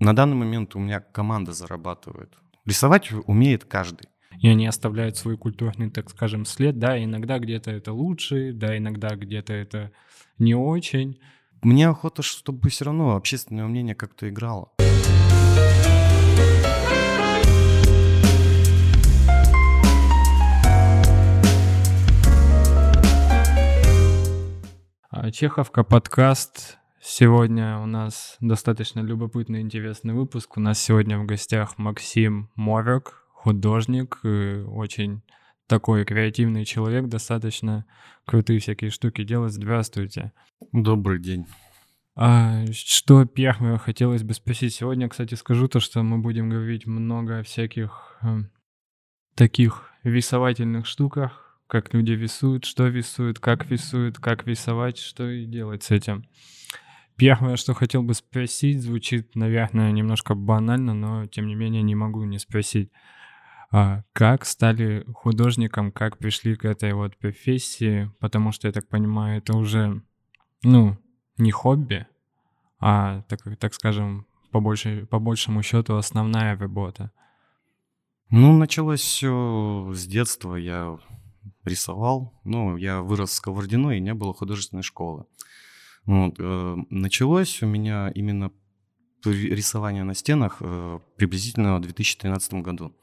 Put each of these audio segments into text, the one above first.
На данный момент у меня команда зарабатывает. Рисовать умеет каждый. И они оставляют свой культурный, так скажем, след. Да, иногда где-то это лучше, да, иногда где-то это не очень. Мне охота, чтобы все равно общественное мнение как-то играло. А, Чеховка подкаст. Сегодня у нас достаточно любопытный, интересный выпуск. У нас сегодня в гостях Максим Морок, художник, очень такой креативный человек, достаточно крутые всякие штуки делает. Здравствуйте. Добрый день. А, что первое хотелось бы спросить сегодня, кстати, скажу то, что мы будем говорить много о всяких э, таких рисовательных штуках, как люди рисуют, что рисуют, как рисуют, как рисовать, что и делать с этим. Первое, что хотел бы спросить, звучит, наверное, немножко банально, но тем не менее не могу не спросить. А как стали художником, как пришли к этой вот профессии, потому что, я так понимаю, это уже, ну, не хобби, а, так, так скажем, по, больше, по большему счету основная работа. Ну, началось все с детства. Я рисовал. Ну, я вырос в Сковородино, и не было художественной школы. Вот, э, началось у меня именно рисование на стенах э, приблизительно в 2013 году.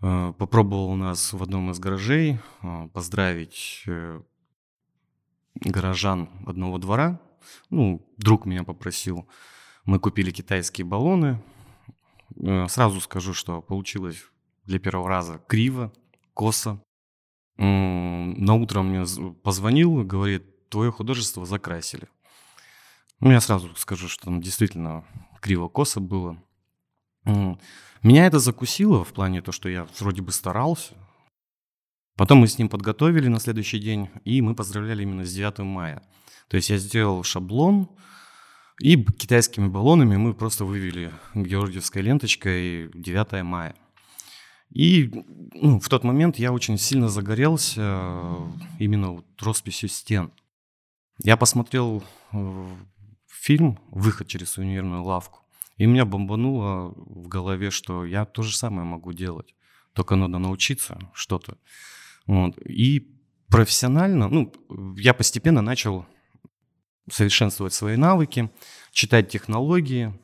Э, попробовал у нас в одном из гаражей поздравить горожан одного двора. Ну, друг меня попросил. Мы купили китайские баллоны. Сразу скажу, что получилось для первого раза криво, косо на утро мне позвонил говорит, твое художество закрасили. Ну, я сразу скажу, что там действительно криво-косо было. Меня это закусило в плане то, что я вроде бы старался. Потом мы с ним подготовили на следующий день, и мы поздравляли именно с 9 мая. То есть я сделал шаблон, и китайскими баллонами мы просто вывели георгиевской ленточкой 9 мая. И ну, в тот момент я очень сильно загорелся э, именно вот росписью стен. Я посмотрел э, фильм «Выход через сувенирную лавку», и меня бомбануло в голове, что я то же самое могу делать, только надо научиться что-то. Вот. И профессионально, ну, я постепенно начал совершенствовать свои навыки, читать технологии,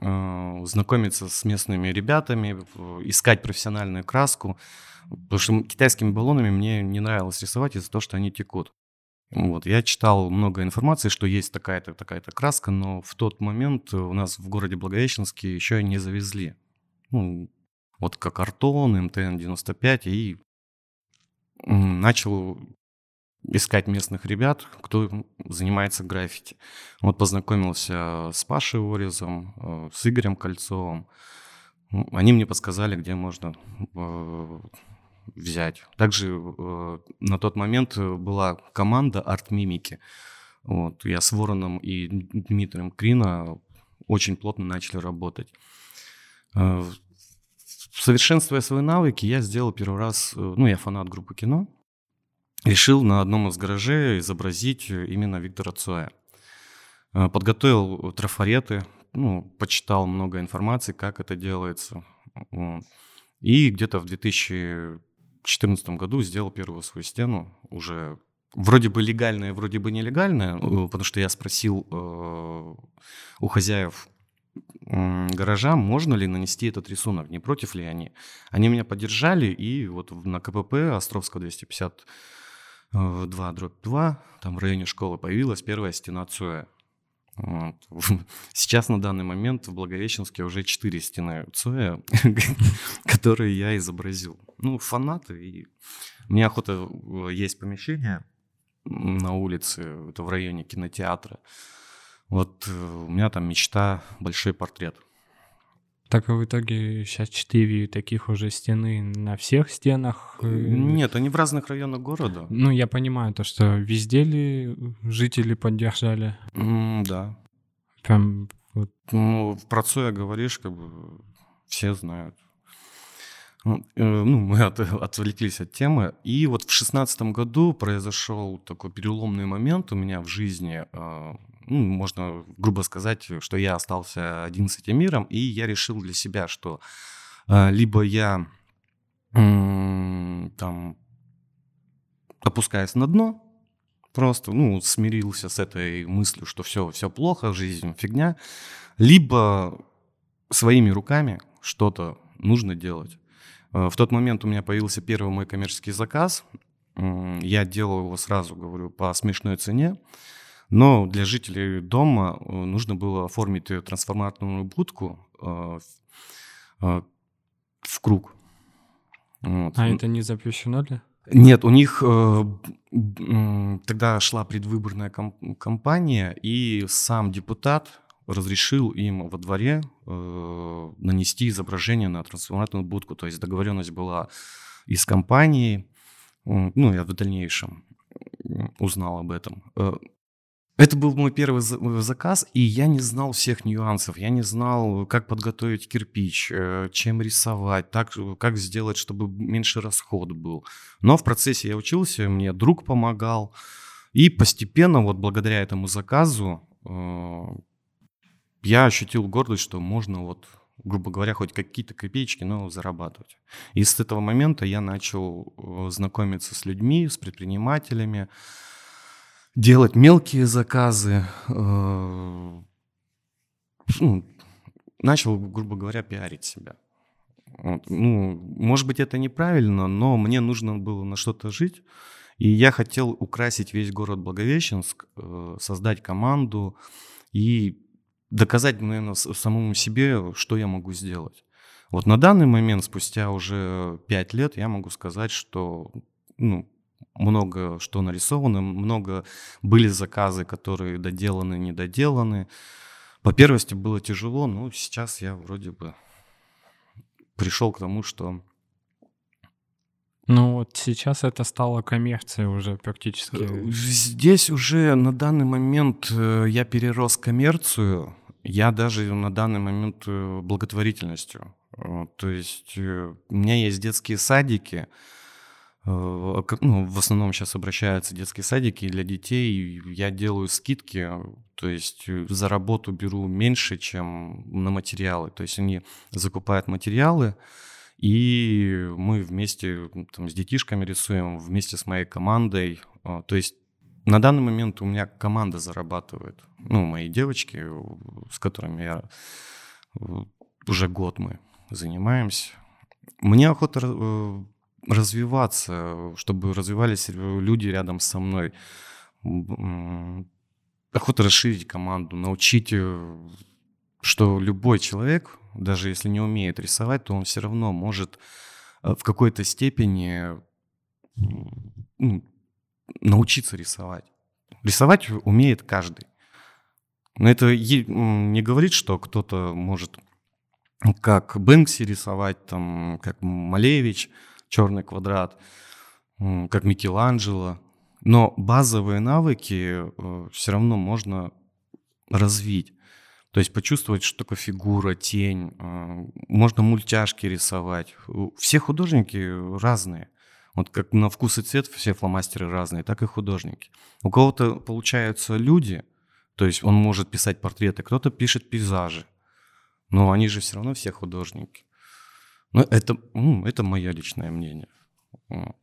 Э, знакомиться с местными ребятами, искать профессиональную краску. Потому что китайскими баллонами мне не нравилось рисовать из-за того, что они текут. Вот, я читал много информации, что есть такая-то, такая-то краска, но в тот момент у нас в городе Благовещенске еще не завезли. Ну, вот как Артон, МТН-95, и начал искать местных ребят, кто занимается граффити. Вот познакомился с Пашей Орезом, э, с Игорем Кольцовым. Они мне подсказали, где можно э, взять. Также э, на тот момент была команда арт-мимики. Вот, я с Вороном и Дмитрием Крина очень плотно начали работать. Совершенствуя свои навыки, я сделал первый раз, ну, я фанат группы кино, решил на одном из гаражей изобразить именно Виктора Цоя. Э, подготовил трафареты, ну, почитал много информации, как это делается. И где-то в 2014 году сделал первую свою стену, уже вроде бы легальная, вроде бы нелегальная, э, потому что я спросил э, у хозяев гаража, можно ли нанести этот рисунок, не против ли они. Они меня поддержали, и вот на КПП Островского 250 2 дробь 2, там в районе школы появилась первая стена Цоя. Сейчас на данный момент в Благовещенске уже четыре стены Цоя, которые я изобразил. Ну, фанаты. И мне охота, э, есть помещение на улице, это в районе кинотеатра. Вот э, у меня там мечта большой портрет. Так в итоге сейчас четыре таких уже стены на всех стенах? Нет, они в разных районах города. Ну, я понимаю то, что везде ли жители поддержали? Mm, да. Прям вот. Ну, про Цоя говоришь, как бы все знают. Ну, э, ну мы от, отвлеклись от темы. И вот в шестнадцатом году произошел такой переломный момент у меня в жизни. Ну, можно грубо сказать, что я остался один с этим миром, и я решил для себя, что э, либо я э, там опускаюсь на дно, просто, ну, смирился с этой мыслью, что все, все плохо, жизнь фигня, либо своими руками что-то нужно делать. Э, в тот момент у меня появился первый мой коммерческий заказ. Я делал его сразу, говорю, по смешной цене. Но для жителей дома э, нужно было оформить трансформаторную будку э, в круг. Вот. А это не запрещено ли? Нет, у них э, тогда шла предвыборная кампания, и сам депутат разрешил им во дворе э, нанести изображение на трансформаторную будку. То есть договоренность была и с компанией, ну, я в дальнейшем узнал об этом. Э, это был мой первый заказ, и я не знал всех нюансов. Я не знал, как подготовить кирпич, э, чем рисовать, так, как сделать, чтобы меньше расход был. Но в процессе я учился, мне друг помогал. И постепенно, вот благодаря этому заказу, э, я ощутил гордость, что можно вот, грубо говоря, хоть какие-то копеечки, но зарабатывать. И с этого момента я начал э, знакомиться с людьми, с предпринимателями, делать мелкие заказы. Э, ну, начал, грубо говоря, пиарить себя. Ну, может быть, это неправильно, но мне нужно было на что-то жить. И я хотел украсить весь город Благовещенск, э, создать команду и доказать, наверное, самому себе, что я могу сделать. Вот на данный момент, спустя уже пять лет, я могу сказать, что ну, много что нарисовано, много были заказы, которые доделаны, недоделаны. По первости было тяжело, но сейчас я вроде бы пришел к тому, что... Ну вот сейчас это стало коммерцией уже практически. Э, здесь уже на данный момент э, я перерос коммерцию, я даже на данный момент э, благотворительностью. То есть у меня есть детские садики, ну, в основном сейчас обращаются детские садики для детей. Я делаю скидки, то есть э, за работу беру меньше, чем на материалы. То есть они закупают материалы, и мы вместе там, с детишками рисуем, вместе с моей командой. Э, то есть на данный момент у меня команда зарабатывает. Ну, мои девочки, с которыми я уже год мы занимаемся. Мне охота развиваться, чтобы развивались люди рядом со мной. Охота расширить команду, научить, э, что любой человек, даже если не умеет рисовать, то он все равно может э, в какой-то степени ну, научиться рисовать. Рисовать умеет каждый. Но это не говорит, что кто-то может как Бэнкси рисовать, там, как Малевич – черный квадрат, как Микеланджело. Но базовые навыки э, все равно можно развить. То есть почувствовать, что такое фигура, тень. Э, можно мультяшки рисовать. Все художники разные. Вот как на вкус и цвет все фломастеры разные, так и художники. У кого-то получаются люди, то есть он может писать портреты, кто-то пишет пейзажи. Но они же все равно все художники. Ну, это, это мое личное мнение.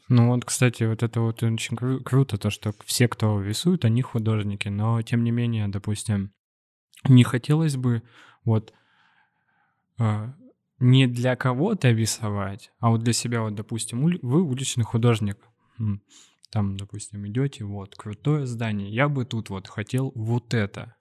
Ну вот, кстати, вот это вот очень кру- круто, то, что все, кто рисует, они художники, но тем не менее, допустим, не хотелось бы вот э, не для кого-то рисовать, а вот для себя, вот, допустим, ули- вы уличный художник, там, допустим, идете, вот, крутое здание, я бы тут вот хотел вот это,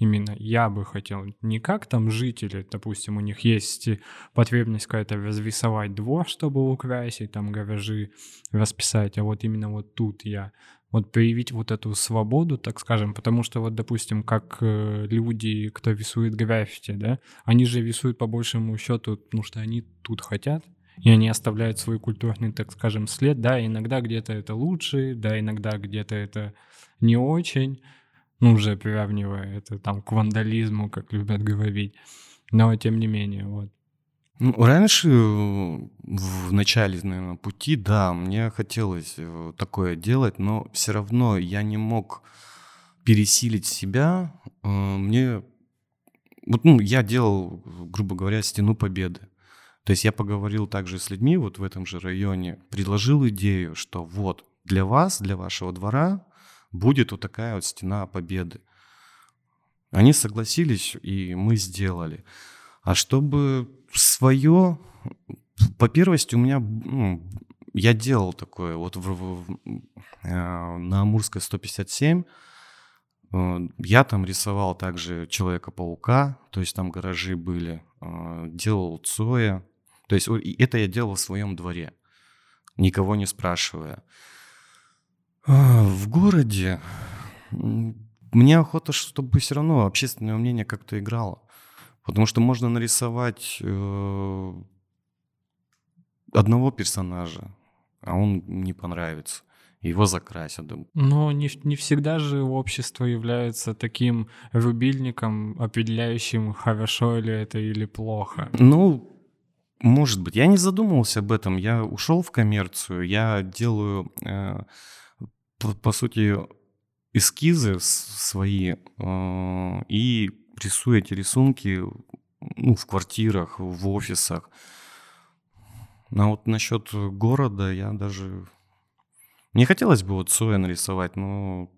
именно я бы хотел. Не как там жители, допустим, у них есть потребность какая-то разрисовать двор, чтобы украсить, там гаражи расписать, а вот именно вот тут я вот проявить вот эту свободу, так скажем, потому что вот, допустим, как э, люди, кто рисует граффити, да, они же рисуют по большему счету, потому что они тут хотят, и они оставляют свой культурный, так скажем, след, да, иногда где-то это лучше, да, иногда где-то это не очень, ну, уже приравнивая это там к вандализму, как любят говорить. Но тем не менее, вот. Ну, раньше, в начале, наверное, пути, да, мне хотелось э, такое делать, но все равно я не мог пересилить себя, э, мне... Вот, ну, я делал, грубо говоря, стену победы. То есть я поговорил также с людьми вот в этом же районе, предложил идею, что вот для вас, для вашего двора будет вот такая вот стена победы. Они согласились, и мы сделали. А чтобы свое, по первости, у меня, ну, я делал такое, вот в, в, э, на Амурской 157, э, я там рисовал также Человека-паука, то есть там гаражи были, э, делал Цоя, то есть это я делал в своем дворе, никого не спрашивая. А, в городе мне охота, чтобы все равно общественное мнение как-то играло. Потому что можно нарисовать э, одного персонажа, а он не понравится. Его закрасят. Но не, не всегда же общество является таким рубильником, определяющим, хорошо ли это или плохо. Ну, может быть. Я не задумывался об этом. Я ушел в коммерцию. Я делаю, э, по, по сути, эскизы свои э, и рисую эти рисунки ну, в квартирах, в офисах. А вот насчет города я даже... Мне хотелось бы вот Соя нарисовать, но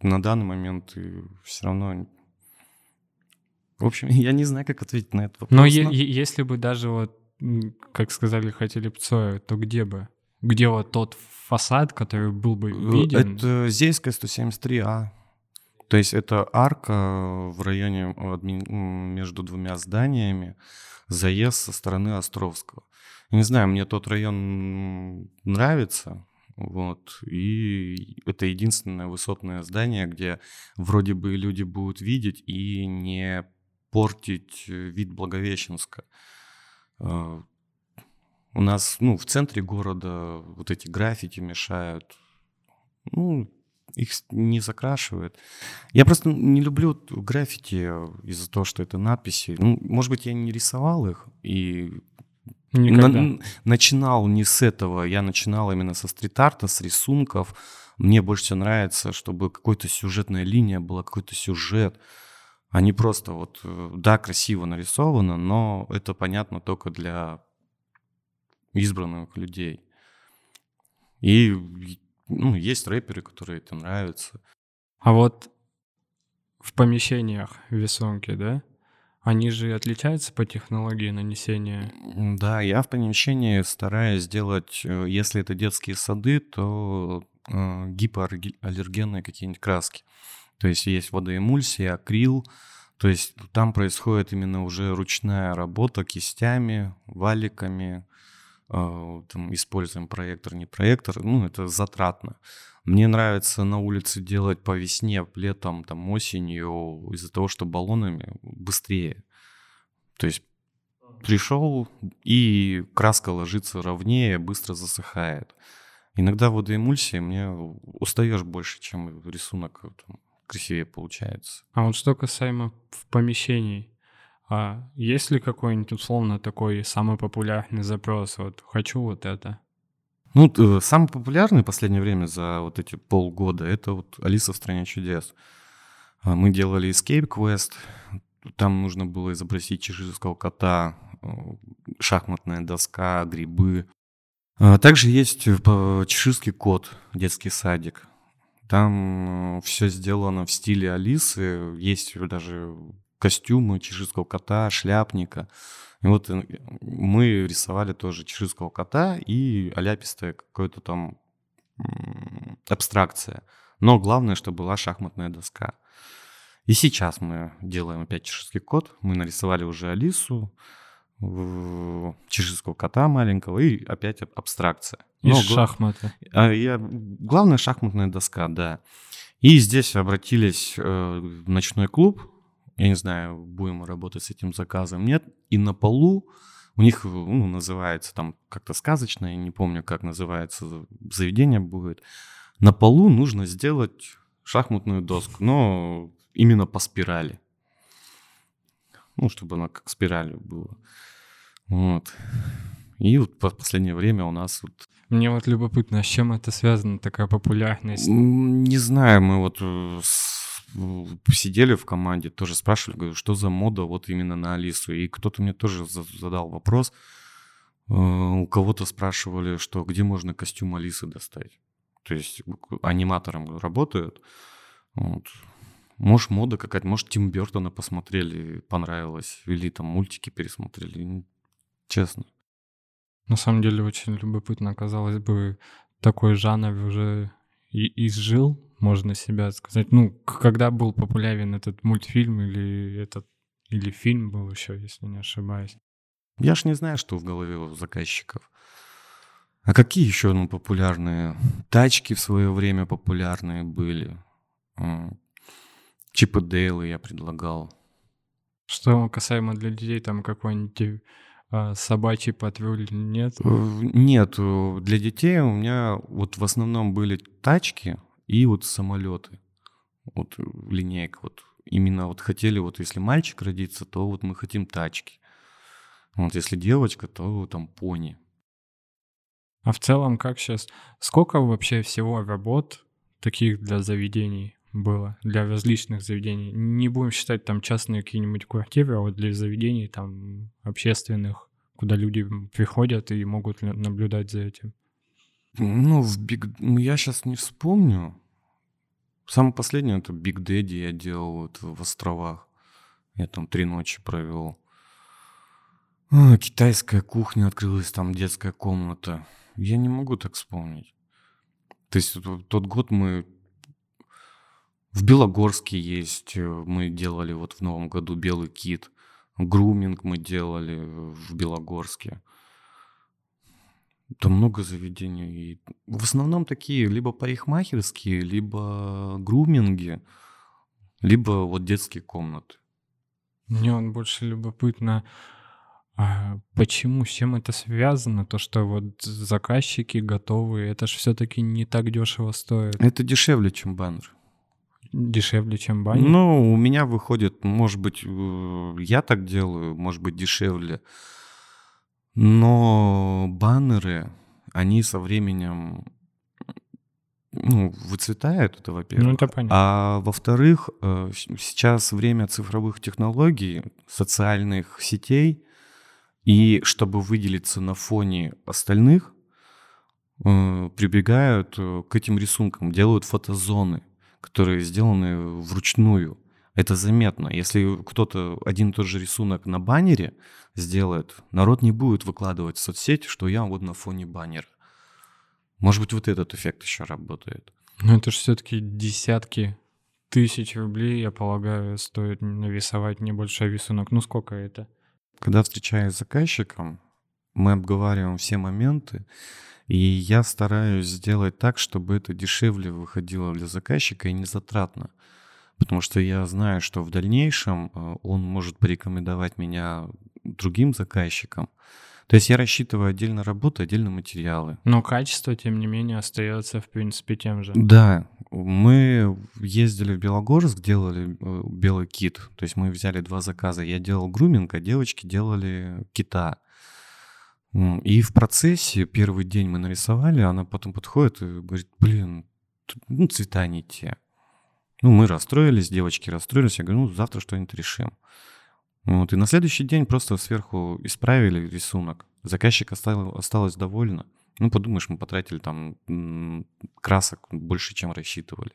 на данный момент все равно... В общем, я не знаю, как ответить на этот вопрос. Но, но... если бы даже вот, как сказали, хотели бы Цоя, то где бы? Где вот тот фасад, который был бы э, виден? Это Зейская 173А. То есть это арка в районе между двумя зданиями, заезд со стороны Островского. Не знаю, мне тот район нравится, вот, и это единственное высотное здание, где вроде бы люди будут видеть и не портить вид Благовещенска. У нас, ну, в центре города вот эти граффити мешают. Ну, их не закрашивают. Я просто не люблю граффити из-за того, что это надписи. Ну, может быть, я не рисовал их и на, начинал не с этого. Я начинал именно со стрит-арта, с рисунков. Мне больше всего нравится, чтобы какая-то сюжетная линия была, какой-то сюжет. А не просто вот, э, да, красиво нарисовано, но это понятно только для избранных людей. И ну, есть рэперы, которые это нравятся. А вот в помещениях весомки, да? Они же отличаются по технологии нанесения? Да, я в помещении стараюсь сделать, э, если это детские сады, то э, гипоаллергенные какие-нибудь краски. То есть есть водоэмульсия, акрил, то есть там происходит именно уже ручная работа кистями, валиками, там, используем проектор, не проектор, ну, это затратно. Мне нравится на улице делать по весне, летом, там, осенью, из-за того, что баллонами быстрее. То есть пришел, и краска ложится ровнее, быстро засыхает. Иногда водоэмульсия мне устаешь больше, чем рисунок там, красивее получается. А вот что касаемо в помещений, а есть ли какой-нибудь условно такой самый популярный запрос? Вот хочу вот это. Ну, самый популярный в последнее время за вот эти полгода это вот Алиса в стране чудес. А, мы делали Escape Quest. Там нужно было изобразить чеширского кота, шахматная доска, грибы. А, также есть чеширский кот, детский садик. Там э, все сделано в стиле Алисы. Есть даже костюмы чеширского кота, шляпника. И вот э, мы рисовали тоже чеширского кота и аляпистая какая-то там абстракция. Но главное, чтобы была шахматная доска. И сейчас мы делаем опять чеширский кот. Мы нарисовали уже Алису, чеширского кота маленького и опять абстракция. И Но шахматы. А, я, главное шахматная доска, да. И здесь обратились э, в ночной клуб, я не знаю, будем работать с этим заказом, нет. И на полу у них, ну, называется там как-то сказочно, я не помню, как называется заведение будет. На полу нужно сделать шахматную доску, но именно по спирали. Ну, чтобы она как спиралью была. Вот. И вот в последнее время у нас вот... Мне вот любопытно, с чем это связано, такая популярность? Не знаю, мы вот э, сидели в команде, тоже спрашивали, говорю, что за мода вот именно на Алису. И кто-то мне тоже задал вопрос, э, у кого-то спрашивали, что где можно костюм Алисы достать. То есть аниматором работают. Вот. Может, мода какая-то, может, Тим Бертона посмотрели, понравилось, или там мультики пересмотрели, честно. На самом деле очень любопытно, казалось бы, такой жанр уже и изжил, можно себя сказать. Ну, когда был популярен этот мультфильм или этот или фильм был еще, если не ошибаюсь. Я ж не знаю, что в голове у заказчиков. А какие еще ну, популярные тачки в свое время популярные были? Чип и Дейлы я предлагал. Что касаемо для детей, там какой-нибудь а, собачий патруль нет? Э, нет, э, для детей у меня вот в основном были тачки и вот самолеты. Вот э, линейка вот. Именно вот хотели, вот если мальчик родится, то вот мы хотим тачки. Вот если девочка, то там пони. А в целом как сейчас? Сколько вообще всего работ таких для заведений было? Для различных заведений? Не будем считать там частные какие-нибудь квартиры, а вот для заведений там общественных, куда люди приходят и могут наблюдать за этим. Ну, в Big... Ну, я сейчас не вспомню. Самое последнее это Big Daddy я делал вот в островах. Я там три ночи провел. А, китайская кухня открылась, там детская комната. Я не могу так вспомнить. То есть тот год мы в Белогорске есть, э, мы делали вот в новом году белый кит. Груминг мы делали в Белогорске. Там много заведений. И в основном такие либо парикмахерские, либо груминги, либо вот детские комнаты. Мне он больше любопытно, а почему, с чем это связано? То, что вот заказчики готовы, это же все-таки не так дешево стоит. Это дешевле, чем баннер. Дешевле, чем баннер? Ну, у меня выходит, может быть, э, я так делаю, может быть, дешевле. Но баннеры, они со временем ну, выцветают, это во-первых. Ну, это понятно. А во-вторых, э, сейчас время цифровых технологий, социальных сетей, и чтобы выделиться на фоне остальных, э, прибегают э, к этим рисункам, делают фотозоны, которые сделаны вручную. Это заметно. Если кто-то один и тот же рисунок на баннере сделает, народ не будет выкладывать в соцсети, что я вот на фоне баннера. Может быть, вот этот эффект еще работает. Но это же все-таки десятки тысяч рублей, я полагаю, стоит нарисовать небольшой рисунок. Ну сколько это? Когда встречаюсь с заказчиком, мы обговариваем все моменты, и я стараюсь сделать так, чтобы это дешевле выходило для заказчика и не затратно. Потому что я знаю, что в дальнейшем э, он может порекомендовать меня другим заказчикам. То есть я рассчитываю отдельно работу, отдельно материалы. Но качество, тем не менее, остается, в принципе, тем же. Да. Мы ездили в Белогорск, делали э, белый кит. То есть мы взяли два заказа. Я делал груминг, а девочки делали кита. И в процессе первый день мы нарисовали, она потом подходит и говорит, блин, ну, цвета не те. Ну, мы расстроились, девочки расстроились. Я говорю, ну, завтра что-нибудь решим. Вот, и на следующий день просто сверху исправили рисунок. Заказчик осталось, осталось довольна. Ну, подумаешь, мы потратили там красок больше, чем рассчитывали.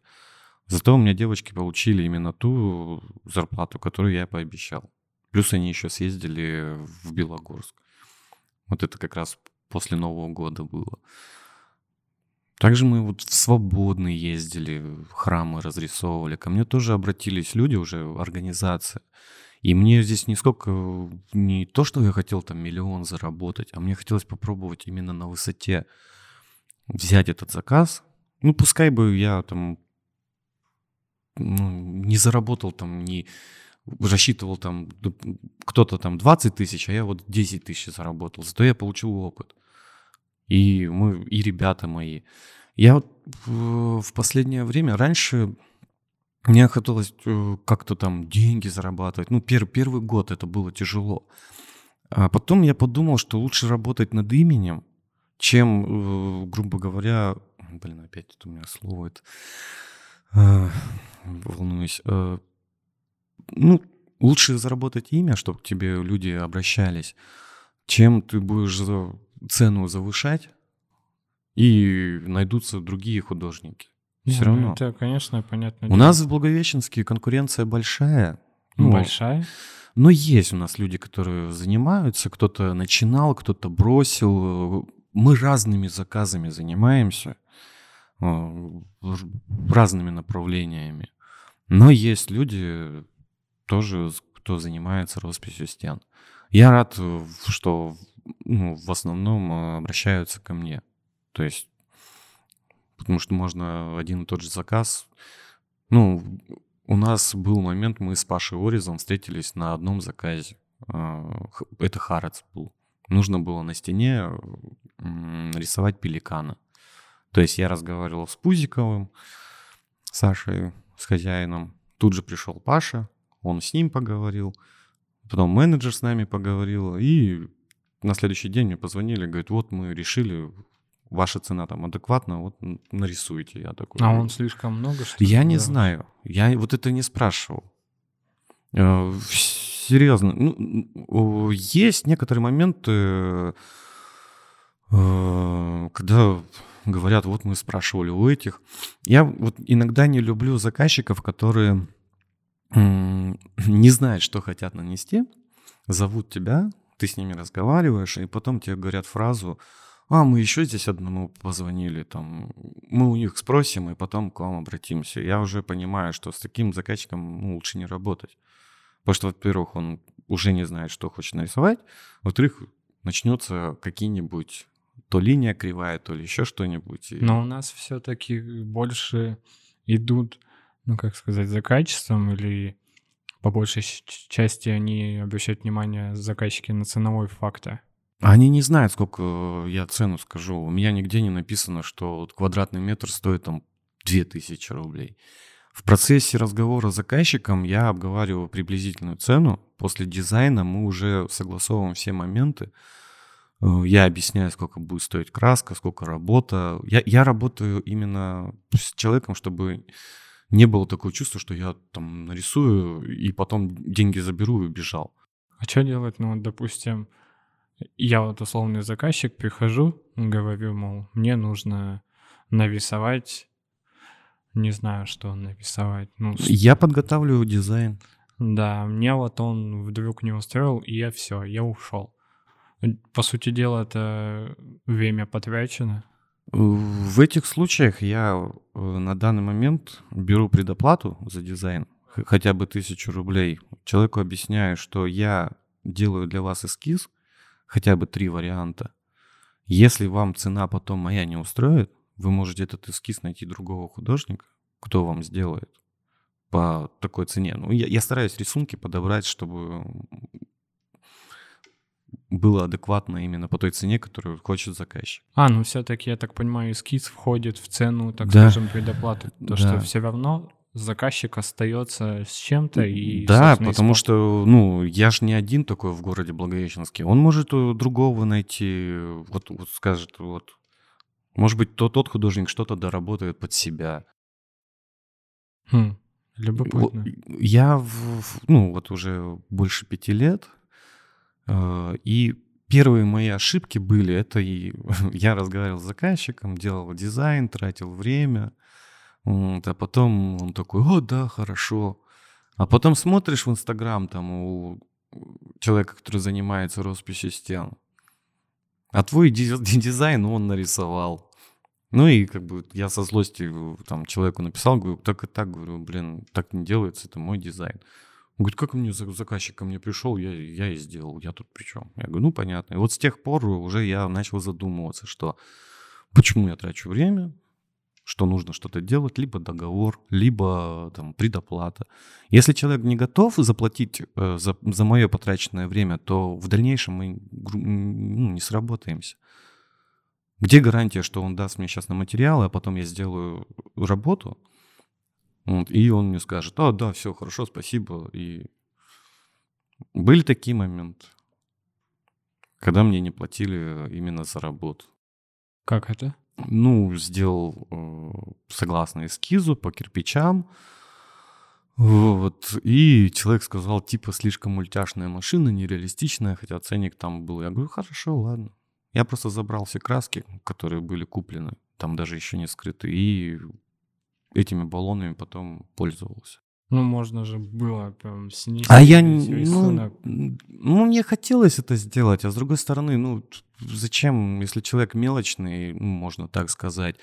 Зато у меня девочки получили именно ту зарплату, которую я пообещал. Плюс они еще съездили в Белогорск. Вот это как раз после Нового года было. Также мы вот в свободный ездили, храмы разрисовывали. Ко мне тоже обратились люди, уже организация. И мне здесь не сколько, не то, что я хотел там миллион заработать, а мне хотелось попробовать именно на высоте взять этот заказ. Ну, пускай бы я там ну, не заработал там, не рассчитывал там кто-то там 20 тысяч, а я вот 10 тысяч заработал. Зато я получил опыт. И мы, и ребята мои. Я вот в, в последнее время, раньше мне хотелось э, как-то там деньги зарабатывать. Ну, пер, первый год это было тяжело. А потом я подумал, что лучше работать над именем, чем, э, грубо говоря, блин, опять тут у меня слово это, э, волнуюсь, э, ну, лучше заработать имя, чтобы к тебе люди обращались, чем ты будешь цену завышать, и найдутся другие художники. Все Ну, равно. Это, конечно, понятно. У нас в Благовещенске конкуренция большая. Ну, большая. Но есть у нас люди, которые занимаются, кто-то начинал, кто-то бросил. Мы разными заказами занимаемся, э, разными направлениями. Но есть люди тоже, кто занимается росписью стен. Я рад, э, что ну, в основном э, обращаются ко мне. То есть, потому что можно один и тот же заказ. Ну, у нас был момент, мы с Пашей Оризом встретились на одном заказе. А, Это Харац был. Нужно было на стене рисовать пеликана. То есть я разговаривал с Пузиковым, Сашей, с хозяином. Тут же пришел Паша, он с ним поговорил. Потом менеджер с нами поговорил. И на следующий день мне позвонили, говорят, вот мы решили, ваша цена там адекватна, вот нарисуйте. Я такой, А он слишком много, что я не Да. знаю. Я вот это не спрашивал. Э, Серьезно. Ну, есть некоторые моменты, э, когда говорят, вот мы спрашивали у этих. Я вот иногда не люблю заказчиков, которые не знают, что хотят нанести, зовут тебя, ты с ними разговариваешь, и потом тебе говорят фразу, а, мы еще здесь одному позвонили, там, мы у них спросим, и потом к вам обратимся. Я уже понимаю, что с таким заказчиком ну, лучше не работать. Потому что, во-первых, он уже не знает, что хочет нарисовать, во-вторых, начнется какие-нибудь то линия кривая, то ли еще что-нибудь. и- Но у нас все-таки больше идут, ну как сказать, за качеством или по большей части они обращают внимание заказчики на ценовой фактор. Они не знают, сколько я цену скажу. У меня нигде не написано, что вот квадратный метр стоит там 2000 рублей. В процессе разговора с заказчиком я обговариваю приблизительную цену. После дизайна мы уже согласовываем все моменты. Э, Я объясняю, сколько будет стоить краска, сколько работа. Я, я работаю именно с человеком, чтобы не было такого чувства, что я там нарисую и потом деньги заберу и убежал. А что делать, ну вот, допустим, я вот условный заказчик, прихожу, говорю, мол, мне нужно нарисовать, не знаю, что нарисовать. Ну, Я подготавливаю дизайн. Да, мне вот он вдруг не устроил, и я все, я ушел. По сути дела, это время потрачено. В этих случаях я э, на данный момент беру предоплату за дизайн, хотя бы тысячу рублей. Человеку объясняю, что я делаю для вас эскиз, хотя бы три варианта. Если вам цена потом моя не устроит, вы можете этот эскиз найти другого художника, кто вам сделает по такой цене. Ну, я, я стараюсь рисунки подобрать, чтобы было адекватно именно по той цене, которую хочет заказчик. А, ну все-таки, я так понимаю, эскиз входит в цену, так Да. скажем, предоплаты. То, Да. что все равно заказчик остается с чем-то и... да, потому что, ну, я ж не один такой в городе Благовещенске. Он может э, другого найти, вот, вот скажет, вот, может быть, то, тот художник что-то доработает под себя. Хм, любопытно. Я, в- ну, вот уже больше пяти лет, и первые мои ошибки были, это и я разговаривал с заказчиком, делал дизайн, тратил время, вот, а потом он такой, о, да, хорошо. А потом смотришь в Инстаграм там у человека, который занимается росписью стен, а твой ди- дизайн он нарисовал. Ну и как бы я со злости э, там человеку написал, говорю, так и так, говорю, блин, так не делается, это мой дизайн. Он говорит, как мне за- заказчик ко мне пришел, я, я и сделал, я тут при чем? Я говорю, ну понятно. И вот с тех пор уже я начал задумываться, что почему я трачу время, что нужно что-то делать, либо договор, либо там предоплата. Если человек не готов заплатить э, за, за мое потраченное время, то в дальнейшем мы ну, не сработаемся. Где гарантия, что он даст мне сейчас на материалы, а потом я сделаю работу, вот, и он мне скажет, а, да, все, хорошо, спасибо. И были такие моменты. когда мне не платили именно за работу. Как это? Ну, сделал э, согласно эскизу по кирпичам. Вот. И человек сказал, типа, слишком мультяшная машина, нереалистичная, хотя ценник там был. Я говорю, хорошо, ладно. Я просто забрал все краски, которые были куплены, там даже еще не скрыты, и этими баллонами потом пользовался. Ну, можно же было прям снизить А я, ну, рисунок. ну, мне хотелось это сделать, а с другой стороны, ну, зачем, если человек мелочный, ну, можно так сказать,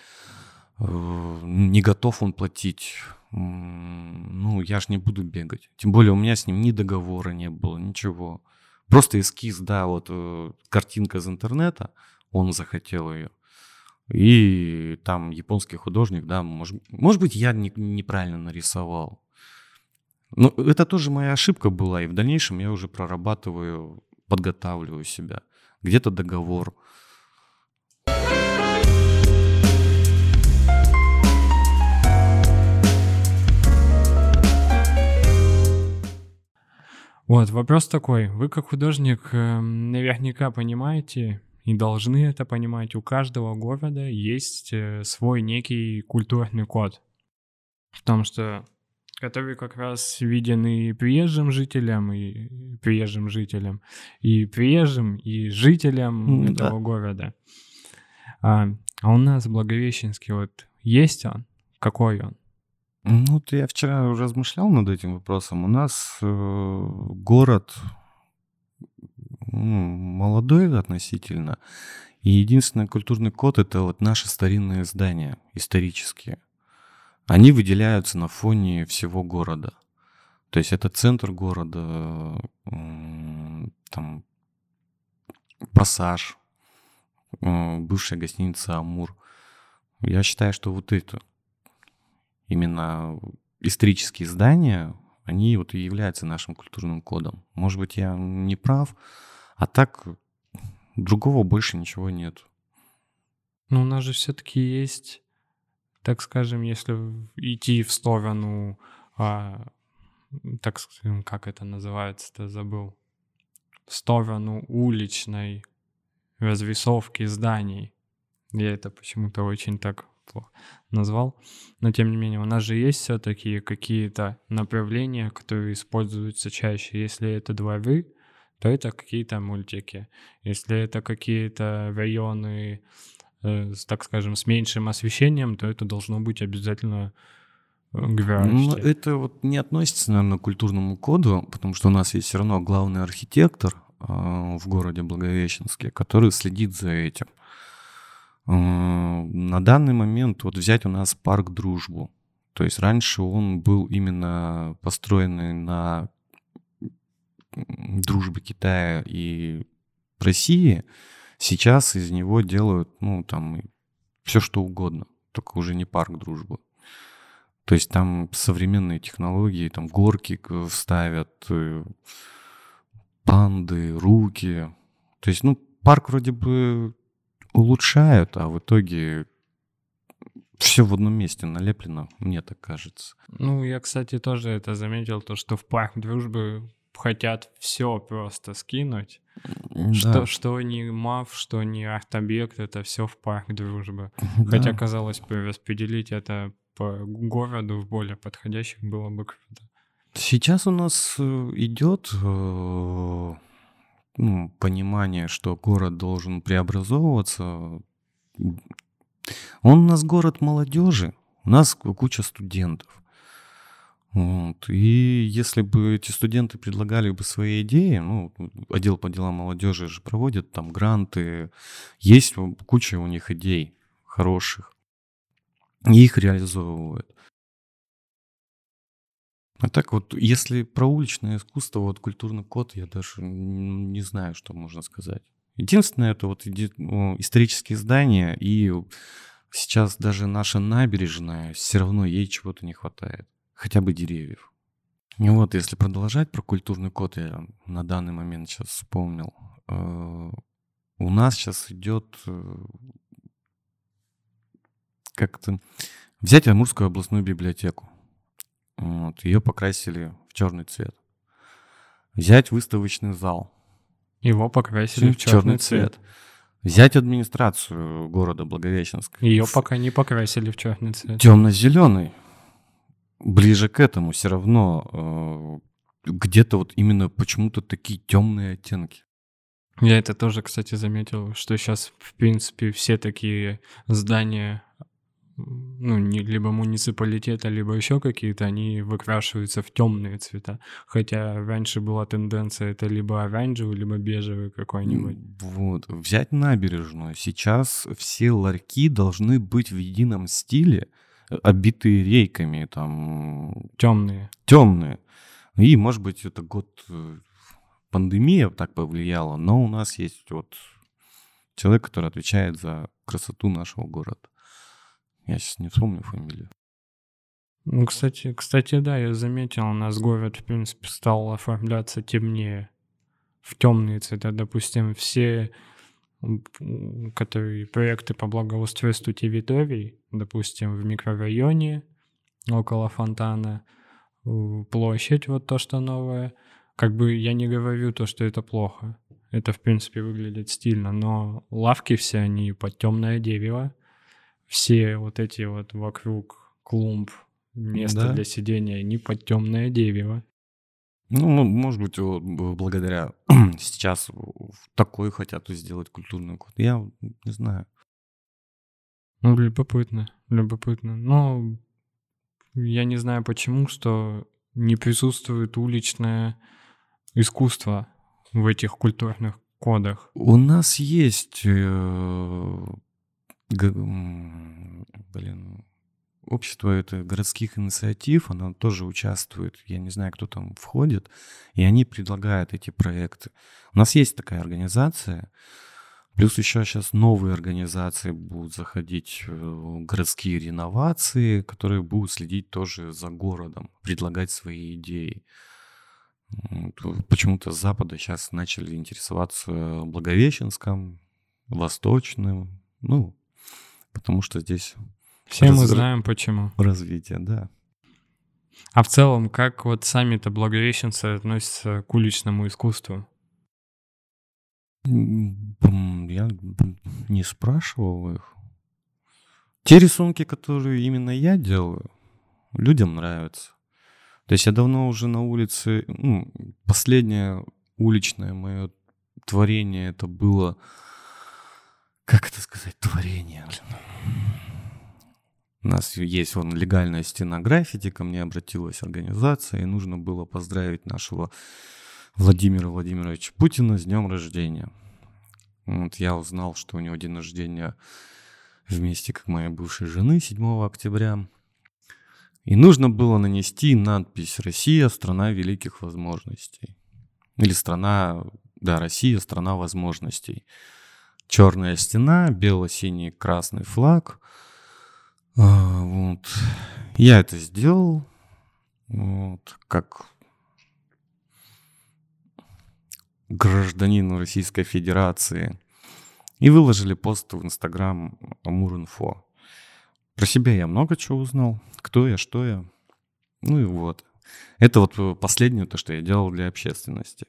э, не готов он платить, ну, я ж не буду бегать. Тем более у меня с ним ни договора не было, ничего. Просто эскиз, да, вот э, картинка из интернета, он захотел ее. И там японский художник, да, может, может быть, я не- неправильно нарисовал. Ну, это тоже моя ошибка была, и в дальнейшем я уже прорабатываю, подготавливаю себя. Где-то договор. Вот, вопрос такой. Вы как художник эм, наверняка понимаете и должны это понимать, у каждого города есть э, свой некий культурный код. Потому что который как раз виден и приезжим жителям, и приезжим жителям, и приезжим, и жителям М, этого да. города. А, а у нас Благовещенский вот есть он? Какой он? Ну, вот я вчера размышлял над этим вопросом. У нас э, город молодой относительно, и единственный культурный код это вот наши старинные здания, исторические. Они выделяются на фоне всего города. То есть это центр города, там пассаж, э, бывшая гостиница Амур. Я считаю, что вот это именно исторические здания, они вот и являются нашим культурным кодом. Может быть, я не прав, а так другого больше ничего нет. Ну, у нас же все-таки есть, так скажем, если идти в сторону, а, так скажем, как это называется-то, забыл, в сторону уличной развесовки зданий. Я это почему-то очень так плохо назвал. Но тем не менее, у нас же есть все-таки какие-то направления, которые используются чаще. Если это дворы, то это какие-то мультики. Если это какие-то районы, э, с, так скажем, с меньшим освещением, то это должно быть обязательно э, Ну, это вот не относится, наверное, к культурному коду, потому что у нас есть все равно главный архитектор а, в городе Благовещенске, который следит за этим. А, На данный момент вот взять у нас парк Дружбу. То есть раньше он был именно построенный на м, дружбе Китая и России. Сейчас из него делают, ну, там, все что угодно, только уже не парк Дружбы. То есть там современные технологии, там горки вставят, э, панды, руки. То есть, ну, парк вроде бы улучшают, а в итоге все в одном месте налеплено, мне так кажется. Ну, я, кстати, тоже это заметил, то, что в парк дружбы хотят все просто скинуть. Что, Да, что не МАФ, что не арт-объект, это все в парк дружбы. да. Хотя, казалось бы, распределить это по городу в более подходящих было бы круто. Сейчас у нас э, идет э, ну, понимание, что город должен преобразовываться. Он у нас город молодежи, у нас ку- куча студентов. Вот. И если бы эти студенты предлагали бы свои идеи, ну, отдел по делам молодежи же проводит там гранты, есть куча у них идей хороших, и их реализовывают. А так вот, если про уличное искусство, вот культурный код, я даже не знаю, что можно сказать. Единственное, это вот исторические здания, и сейчас даже наша набережная, все равно ей чего-то не хватает. Хотя бы деревьев. И вот, если продолжать про культурный код, я на данный момент сейчас вспомнил. э, У нас сейчас идет э, как-то взять Амурскую областную библиотеку. Вот, ее покрасили в черный цвет. Взять выставочный зал. Его покрасили в черный цвет. Взять администрацию города Благовещенск. Ее пока не покрасили в черный цвет. Темно-зеленый. Ближе к этому все равно э, где-то вот именно почему-то такие темные оттенки. Я это тоже, кстати, заметил, что сейчас, в принципе, все такие здания, ну, не, либо муниципалитета, либо еще какие-то, они выкрашиваются в темные цвета. Хотя раньше была тенденция это либо оранжевый, либо бежевый какой-нибудь. Вот. Взять набережную. Сейчас все ларьки должны быть в едином стиле, обитые рейками, там... Темные. Темные. И, может быть, это год э, пандемия так повлияла, но у нас есть вот человек, который отвечает за красоту нашего города. Я сейчас не вспомню фамилию. Ну, кстати, кстати, да, я заметил, у нас город, в принципе, стал оформляться темнее, в темные цвета. Допустим, все которые проекты по благоустройству территорий, допустим, в микрорайоне около фонтана, площадь, вот то, что новое — как бы я не говорю то, что это плохо. Это, в принципе, выглядит стильно, но лавки все, они под темное дерево. Все вот эти вот вокруг клумб, место да. для сидения, они под темное дерево. Ну, может быть, благодаря сейчас такой хотят сделать культурный код. Я не знаю. Ну, любопытно, любопытно. Но я не знаю почему, что не присутствует уличная искусства в этих культурных кодах? У нас есть, э, блин, общество это городских инициатив, оно тоже участвует. Я не знаю, кто там входит, и они предлагают эти проекты. У нас есть такая организация. Плюс еще сейчас новые организации будут заходить, э, городские реновации, которые будут следить тоже за городом, предлагать свои идеи. Почему-то с Запада сейчас начали интересоваться Благовещенском, Восточным. Ну, потому что здесь... Все раз... мы знаем почему. Развитие, да. А в целом, как вот сами-то благовещенцы относятся к уличному искусству? Я не спрашивал их. Те рисунки, которые именно я делаю, людям нравятся. То есть я давно уже на улице, ну, последнее уличное мое творение это было, как это сказать, творение, У нас есть вон легальная стена граффити, ко мне обратилась организация, и нужно было поздравить нашего Владимира Владимировича Путина с днем рождения. Вот я узнал, что у него день рождения вместе, как моей бывшей жены, 7 октября. И нужно было нанести надпись «Россия – страна великих возможностей». Или страна, да, Россия – страна возможностей. Черная стена, бело-синий красный флаг. А, вот. Я это сделал. Вот, как гражданин Российской Федерации. И выложили пост в Инстаграм Амур.инфо. Про себя я много чего узнал. Кто я, что я. Ну и вот. Это вот последнее, то, что я делал для общественности.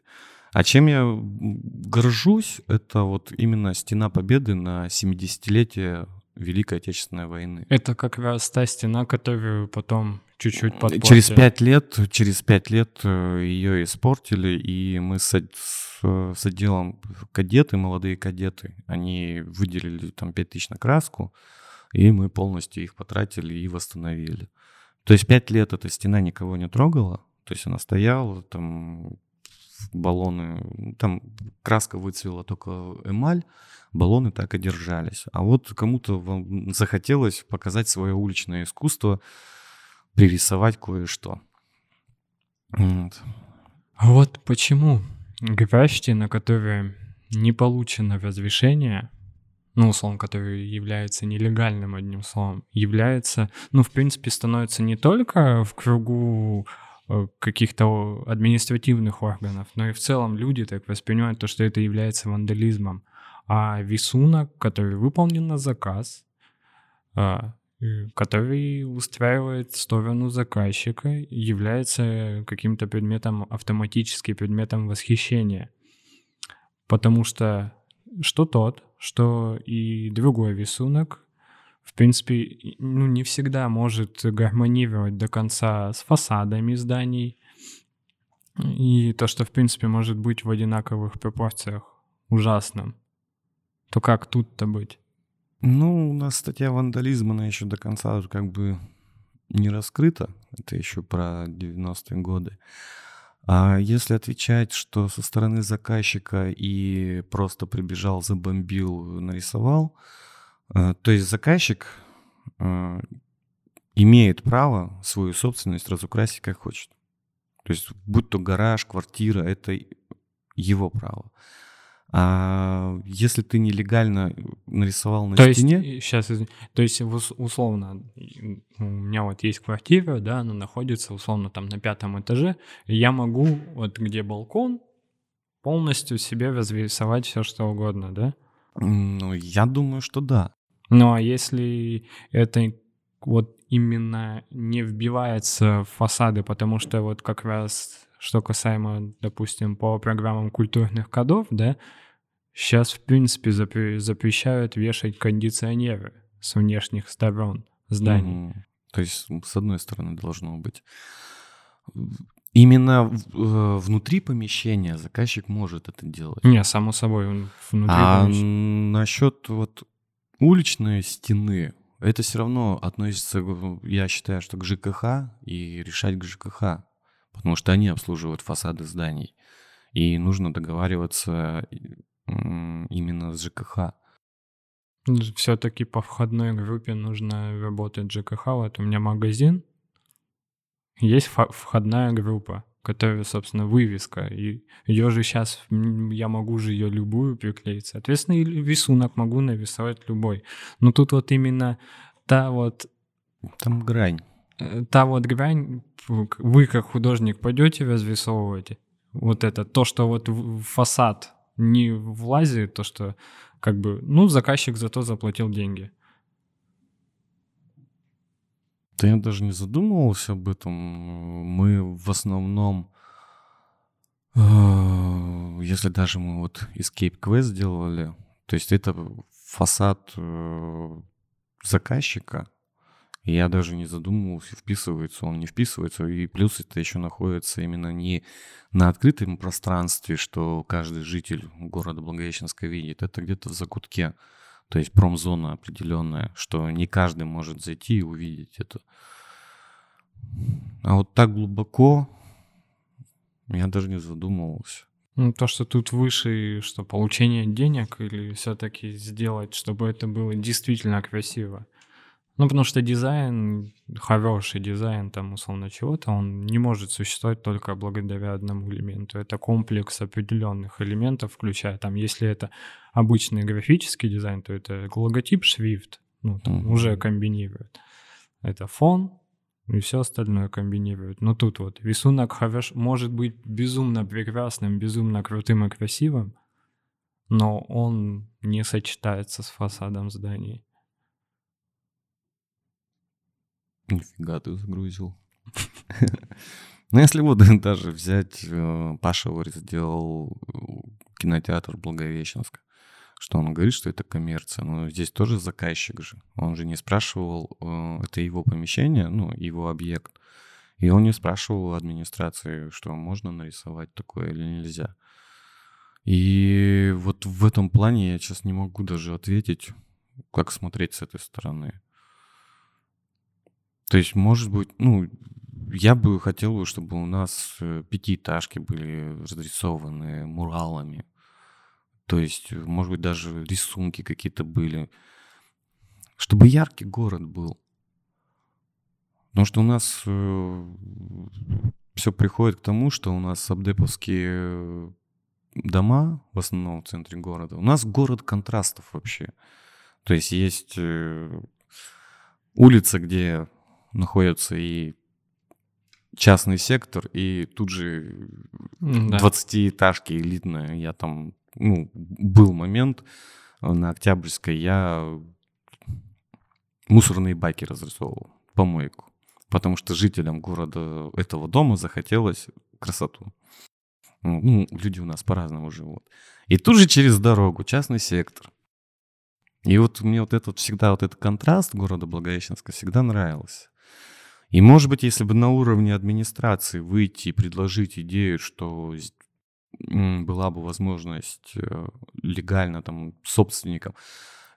А чем я горжусь, это вот именно Стена Победы на 70-летие Великой Отечественной войны. Это как раз та стена, которую потом чуть-чуть подпортили. Через пять лет, через пять лет э, ее испортили, и мы с, с, с отделом кадеты, молодые кадеты, они выделили там 5 тысяч на краску, и мы полностью их потратили и восстановили. То есть пять лет эта стена никого не трогала, то есть она стояла, там баллоны, там краска выцвела только эмаль, баллоны так и держались. А вот кому-то захотелось показать свое уличное искусство, пририсовать кое-что. Вот. А вот почему граффити, на которое не получено разрешение, ну, условно, который является нелегальным, одним словом, является, ну, в принципе, становится не только в кругу каких-то административных органов, но и в целом люди так воспринимают то, что это является вандализмом. А рисунок, который выполнен на заказ, а, который устраивает сторону заказчика, является каким-то предметом, автоматически предметом восхищения. потому что что тот, что и другой рисунок, в принципе, ну, не всегда может гармонировать до конца с фасадами зданий, и то, что, в принципе, может быть в одинаковых пропорциях ужасным, то как тут-то быть? Ну, у нас статья вандализма, она еще до конца как бы не раскрыта. Это еще про 90-е годы. А если отвечать, что со стороны заказчика и просто прибежал, забомбил, нарисовал, то есть заказчик э, имеет право свою собственность разукрасить как хочет. То есть будь то гараж, квартира, это его право. А если ты нелегально нарисовал на то стене... Есть, сейчас, то есть условно, у меня вот есть квартира, да, она находится условно там на пятом этаже, и я могу, вот где балкон, полностью себе разрисовать все что угодно, да? Ну, я думаю, что да. Ну, а если это вот именно не вбивается в фасады, потому что вот как раз что касаемо, допустим, по программам культурных кодов, да, сейчас, в принципе, запрещают вешать кондиционеры с внешних сторон зданий. Mm-hmm. То есть, с одной стороны, должно быть. Именно э, внутри помещения заказчик может это делать. Не, само собой, внутри А помещения. насчет вот уличной стены, это все равно относится, я считаю, что к ЖКХ и решать к ЖКХ потому что они обслуживают фасады зданий. И нужно договариваться именно с ЖКХ. Все-таки по входной группе нужно работать ЖКХ. Вот у меня магазин, есть входная группа, которая, собственно, вывеска. И ее же сейчас, я могу же ее любую приклеить. Соответственно, и рисунок могу нарисовать любой. Но тут вот именно та вот... Там грань. Э, та вот грань, вы как художник пойдете разрисовываете, вот это, то, что вот в фасад не влазит, то, что как бы, ну, заказчик зато заплатил деньги. Да я даже не задумывался об этом. Мы в основном, э, если даже мы вот Escape Quest делали, то есть это фасад э, заказчика, я даже не задумывался, вписывается он, не вписывается. И плюс это еще находится именно не на открытом пространстве, что каждый житель города Благовещенска видит. Это где-то в закутке. То есть промзона определенная, что не каждый может зайти и увидеть это. А вот так глубоко я даже не задумывался. Ну, то, что тут выше, что получение денег или все-таки сделать, чтобы это было действительно красиво. Ну, потому что дизайн, хороший дизайн, там, условно, чего-то, он не может существовать только благодаря одному элементу. Это комплекс определенных элементов, включая, там, если это обычный графический дизайн, то это логотип, шрифт, ну, там, mm-hmm. уже комбинирует. Это фон, и все остальное комбинирует. Но тут вот рисунок хорош, может быть безумно прекрасным, безумно крутым и красивым, но он не сочетается с фасадом здания. Нифига ты загрузил. Ну, если вот даже взять, э, Паша говорит, сделал э, кинотеатр Благовещенска, что он говорит, что это коммерция, но здесь тоже заказчик же. Он же не спрашивал, э, это его помещение, ну, его объект, и он не спрашивал администрации, что можно нарисовать такое или нельзя. И вот в этом плане я сейчас не могу даже ответить, как смотреть с этой стороны. То есть, может быть, ну, я бы хотел, чтобы у нас э, пятиэтажки были разрисованы муралами. То есть, может быть, даже рисунки какие-то были. Чтобы яркий город был. Потому что у нас э, все приходит к тому, что у нас сабдеповские дома, в основном в центре города. У нас город контрастов вообще. То есть есть э, улица, где находится и частный сектор, и тут же да. 20-этажки элитные. Я там, ну, был момент на Октябрьской, я мусорные баки разрисовывал, помойку. Потому что жителям города этого дома захотелось красоту. Ну, люди у нас по-разному живут. И тут же через дорогу, частный сектор. И вот мне вот этот всегда вот этот контраст города Благовещенска всегда нравился. И может быть, если бы на уровне администрации выйти и предложить идею, что была бы возможность э, легально там собственникам,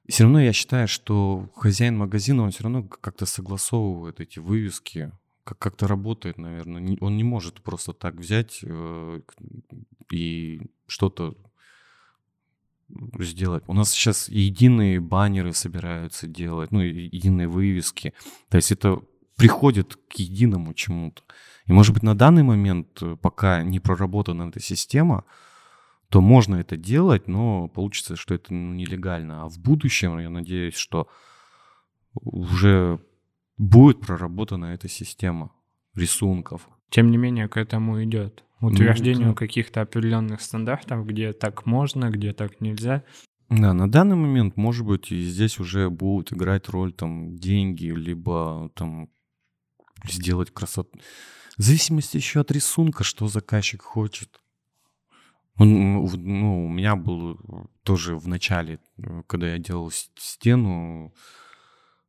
все равно я считаю, что хозяин магазина, он все равно как-то согласовывает эти вывески, как- как-то работает, наверное. Он не может просто так взять э, и что-то сделать. У нас сейчас единые баннеры собираются делать, ну, единые вывески. То есть это приходит к единому чему-то. И, может быть, на данный момент, э, пока не проработана эта система, то можно это делать, но получится, что это ну, нелегально. А в будущем, я надеюсь, что уже будет проработана эта система рисунков. Тем не менее, к этому идет. Утверждению ну, каких-то определенных стандартов, где так можно, где так нельзя. Да, на данный момент, может быть, и здесь уже будут играть роль там деньги, либо там сделать красоту. В зависимости еще от рисунка, что заказчик хочет. Он, ну, у меня был тоже в начале, когда я делал стену,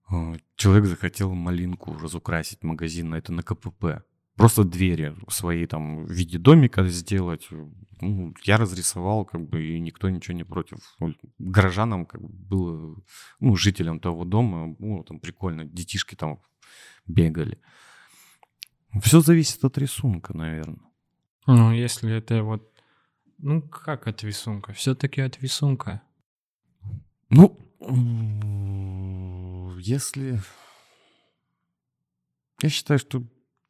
э, человек захотел малинку разукрасить магазин, это на КПП. Просто двери свои там в виде домика сделать. Ну, я разрисовал, как бы, и никто ничего не против. Горожанам, как бы, было, ну, жителям того дома, ну, там прикольно, детишки там бегали. Все зависит от рисунка, наверное. Ну, если это вот... Ну, как от рисунка? Все-таки от рисунка. Ну, если... Я считаю, что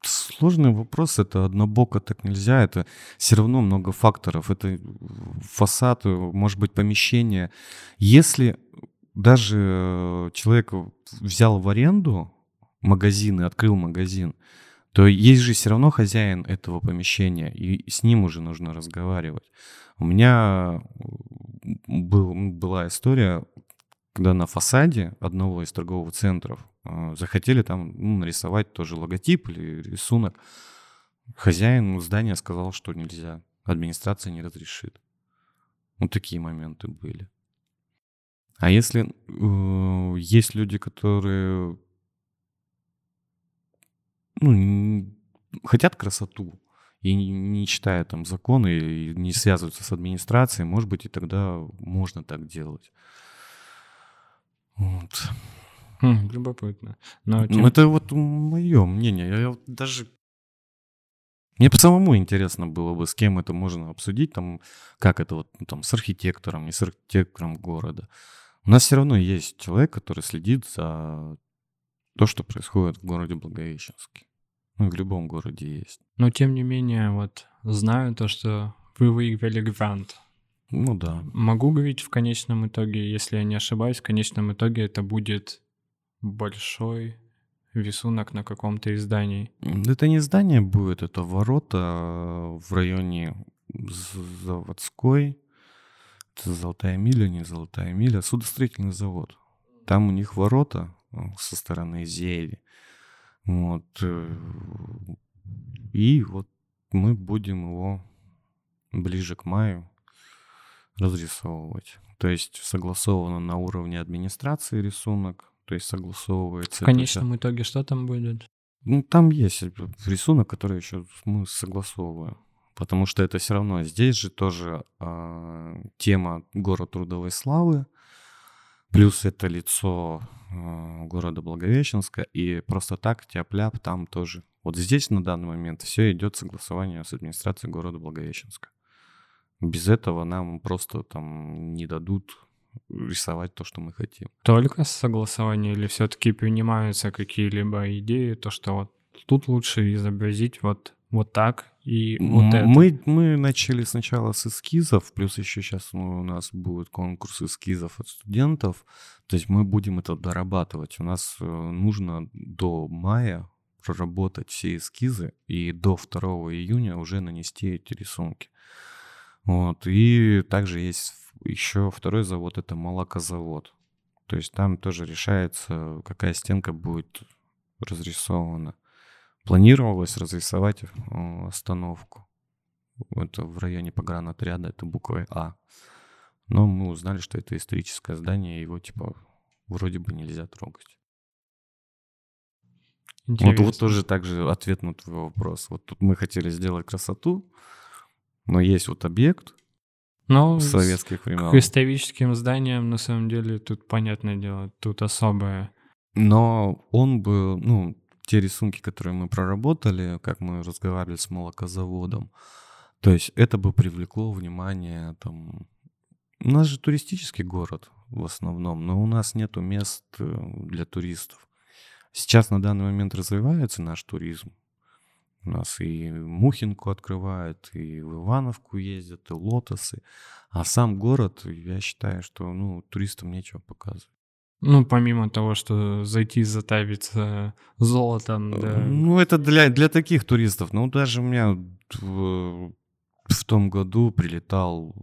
сложный вопрос, это однобоко так нельзя, это все равно много факторов, это фасад, может быть, помещение. Если даже человек взял в аренду магазин и открыл магазин, то есть же все равно хозяин этого помещения, и с ним уже нужно разговаривать. У меня был, была история, когда на фасаде одного из торговых центров э, захотели там ну, нарисовать тоже логотип или рисунок. Хозяин здания сказал, что нельзя, администрация не разрешит. Вот такие моменты были. А если э, есть люди, которые ну, хотят красоту и не читают там законы и не связываются с администрацией, может быть, и тогда можно так делать. Вот. Хм, любопытно. Но тем... Это вот мое мнение. Я, я даже мне по самому интересно было бы, с кем это можно обсудить, там, как это вот, ну, там, с архитектором, не с архитектором города. У нас все равно есть человек, который следит за то, что происходит в городе Благовещенске. Ну, в любом городе есть. Но тем не менее, вот знаю то, что вы выиграли грант. Ну да. Могу говорить в конечном итоге, если я не ошибаюсь, в конечном итоге это будет большой рисунок на каком-то издании. Это не здание будет, это ворота в районе заводской. Это Золотая миля, не Золотая миля, судостроительный завод. Там у них ворота э, со стороны Зееви. Вот. Э, и вот мы будем его ближе к маю разрисовывать. То есть согласовано на уровне администрации рисунок, то есть согласовывается. В конечном итоге что там будет? Ну, там есть рисунок, который еще мы согласовываем. Потому что это все равно здесь же тоже э, тема город трудовой славы, плюс это лицо э, города Благовещенска, и просто так тяп-ляп там тоже. Вот здесь на данный момент все идет согласование с администрацией города Благовещенска. Без этого нам просто там не дадут рисовать то, что мы хотим. Только согласование или все-таки принимаются какие-либо идеи, то, что вот тут лучше изобразить вот, вот так и вот это? Мы, мы начали сначала с эскизов, плюс еще сейчас ну, у нас будет конкурс эскизов от студентов, то есть мы будем это дорабатывать. У нас э, нужно до мая проработать все эскизы и до 2 июня уже нанести эти рисунки. Вот. И также есть еще второй завод, это молокозавод. То есть там тоже решается, какая стенка будет разрисована. Планировалось разрисовать э, остановку. Это в районе погранотряда, это буквой А. Но мы узнали, что это историческое здание, его типа вроде бы нельзя трогать. Вот, вот тоже также ответ на твой вопрос. Вот тут мы хотели сделать красоту, но есть вот объект но с советских времен. К историческим зданиям, на самом деле, тут, понятное дело, тут особое. Но он бы, ну, те рисунки, которые мы проработали, как мы разговаривали с молокозаводом, то есть это бы привлекло внимание там... У нас же туристический город в основном, но у нас нету мест э, для туристов. Сейчас на данный момент развивается наш туризм. У нас и Мухинку открывают, и в Ивановку ездят, и Лотосы. А сам город, я считаю, что ну, туристам нечего показывать. Ну, помимо того, что зайти затавиться золотом, да. Ну, это для, для таких туристов. Ну, даже у меня в, в том году прилетал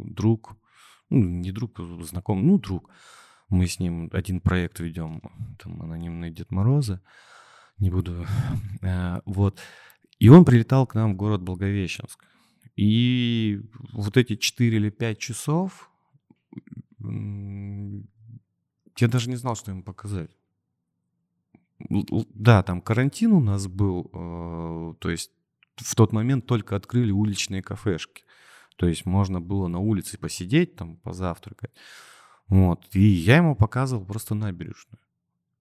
друг, ну, не друг, а знакомый, ну, друг. Мы с ним один проект ведем, там, анонимные Дед Морозы. Не буду. Э, вот. И он прилетал к нам в город Благовещенск. И вот эти 4 или 5 часов я даже не знал, что ему показать. Да, там карантин у нас был, э, то есть в тот момент только открыли уличные кафешки. То есть можно было на улице посидеть, там, позавтракать. Вот. И я ему показывал просто набережную.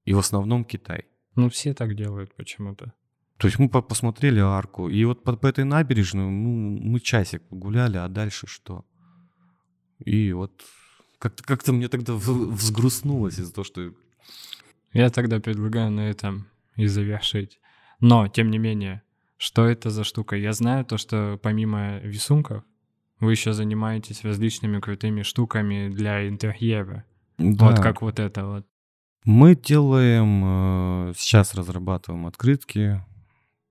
И в основном Китай. Ну, все так делают почему-то. То есть мы посмотрели арку, и вот по, по этой набережной ну, мы часик погуляли, а дальше что? И вот как-то, как-то мне тогда взгрустнулось из-за того, что... Я тогда предлагаю на этом и завершить. Но, тем не менее, что это за штука? Я знаю то, что помимо рисунков, вы еще занимаетесь различными крутыми штуками для интерьера. Да. Вот как вот это вот. Мы делаем, э, сейчас разрабатываем открытки,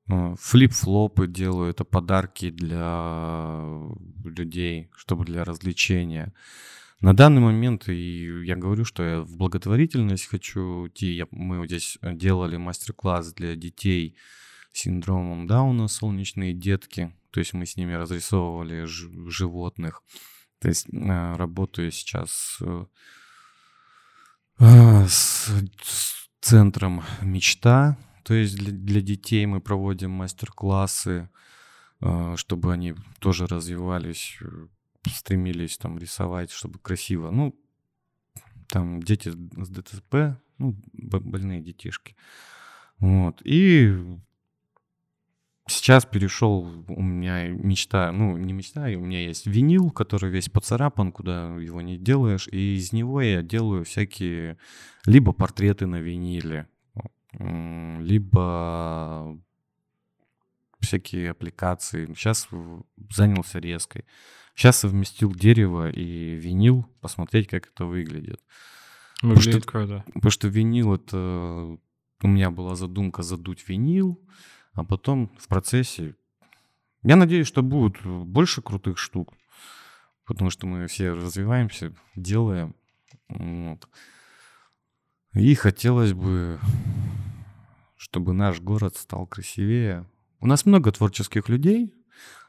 э, флип-флопы делаю, это подарки для людей, чтобы для развлечения. На данный момент, и я говорю, что я в благотворительность хочу идти. Я, мы здесь делали мастер-класс для детей с синдромом Дауна, солнечные детки. То есть мы с ними разрисовывали животных. То есть э, работаю сейчас э, э, с, с центром «Мечта». То есть для, для детей мы проводим мастер-классы, чтобы они тоже развивались стремились там рисовать, чтобы красиво. Ну, там дети с ДТП, ну, больные детишки. Вот. И сейчас перешел, у меня мечта, ну, не мечта, у меня есть винил, который весь поцарапан, куда его не делаешь, и из него я делаю всякие либо портреты на виниле, либо всякие аппликации. Сейчас занялся резкой. Сейчас совместил дерево и винил, посмотреть, как это выглядит. Выглядит потому что, потому что винил это... У меня была задумка задуть винил, а потом в процессе... Я надеюсь, что будет больше крутых штук, потому что мы все развиваемся, делаем. Вот. И хотелось бы, чтобы наш город стал красивее. У нас много творческих людей,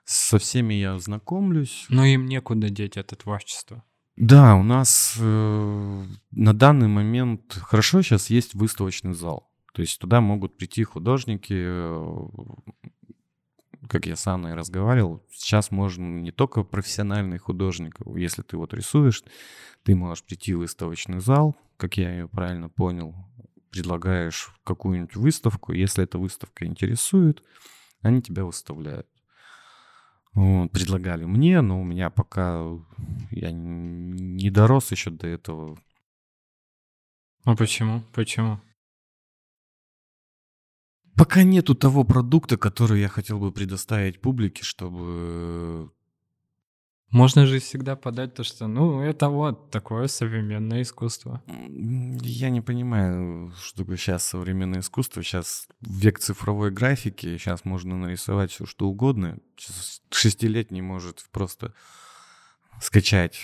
со всеми я знакомлюсь. Но им некуда деть это творчество. Да, у нас э, на данный момент хорошо сейчас есть выставочный зал. То есть туда могут прийти художники, э, как я с Анной разговаривал, сейчас можно не только профессиональный художник, если ты вот рисуешь, ты можешь прийти в выставочный зал, как я ее правильно понял, предлагаешь какую-нибудь выставку, если эта выставка интересует, они тебя выставляют. Предлагали мне, но у меня пока я не дорос еще до этого. А почему? Почему? Пока нету того продукта, который я хотел бы предоставить публике, чтобы можно же всегда подать то, что, ну, это вот такое современное искусство. Я не понимаю, что такое сейчас современное искусство. Сейчас век цифровой графики, сейчас можно нарисовать все, что угодно. Шестилетний может просто скачать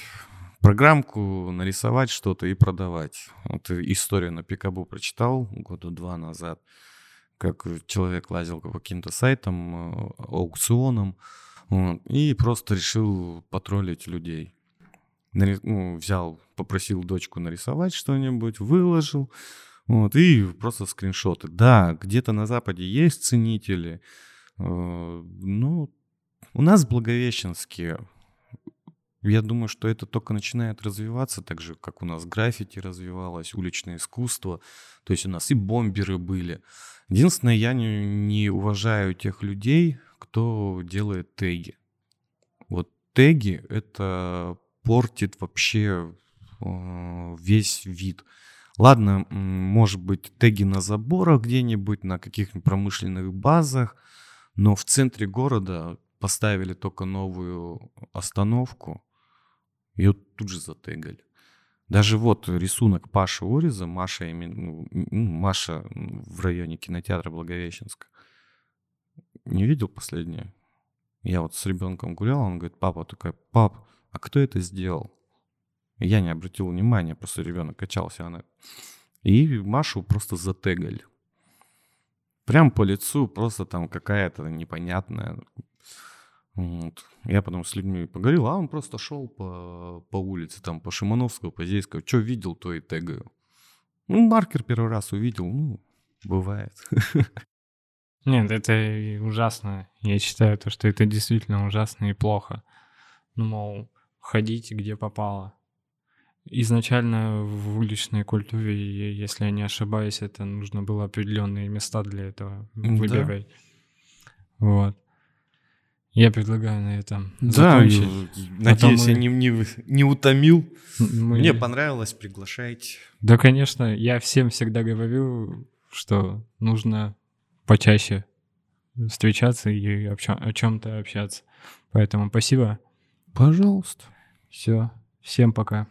программку, нарисовать что-то и продавать. Вот история на Пикабу прочитал года два назад, как человек лазил по каким-то сайтам, э, аукционам, Вот, и просто решил потроллить людей. Нари- ну, взял, попросил дочку нарисовать что-нибудь, выложил. Вот, и просто скриншоты. Да, где-то на Западе есть ценители. э, Ну, у нас в Благовещенске, я думаю, что это только начинает развиваться, так же, как у нас граффити развивалось, уличное искусство. То есть у нас и бомберы были. Единственное, я не, не уважаю тех людей, кто делает теги. Вот теги — это портит вообще э, весь вид. Ладно, может быть, теги на заборах где-нибудь, на каких-нибудь промышленных базах, но в центре города поставили только новую остановку, ее тут же затегали. Даже вот рисунок Паши Ориза, Маша, ну, Маша в районе кинотеатра Благовещенска. Не видел последнее? Я вот с ребенком гулял, он говорит, папа такая, пап, а кто это сделал? Я не обратил внимания, просто ребенок качался, она... И Машу просто затегали. Прям по лицу просто там какая-то непонятная. Вот. Я потом с людьми поговорил, а он просто шел по, по улице, там, по Шимановского, по Зейского. Что видел, то и тегаю. Ну, маркер первый раз увидел, ну, бывает. Нет, это ужасно. Я считаю, то, что это действительно ужасно и плохо. Ну, мол, ходите где попало. Изначально в уличной культуре, если я не ошибаюсь, это нужно было определенные места для этого Да. выбирать. Вот. Я предлагаю на этом Да, закончить. и- надеюсь, мы- я не, не, не утомил. Мы- Мне понравилось, приглашайте. Да, конечно, я всем всегда говорю, что нужно почаще встречаться и о, чем-то общаться. Поэтому спасибо. Пожалуйста. Все. Всем пока.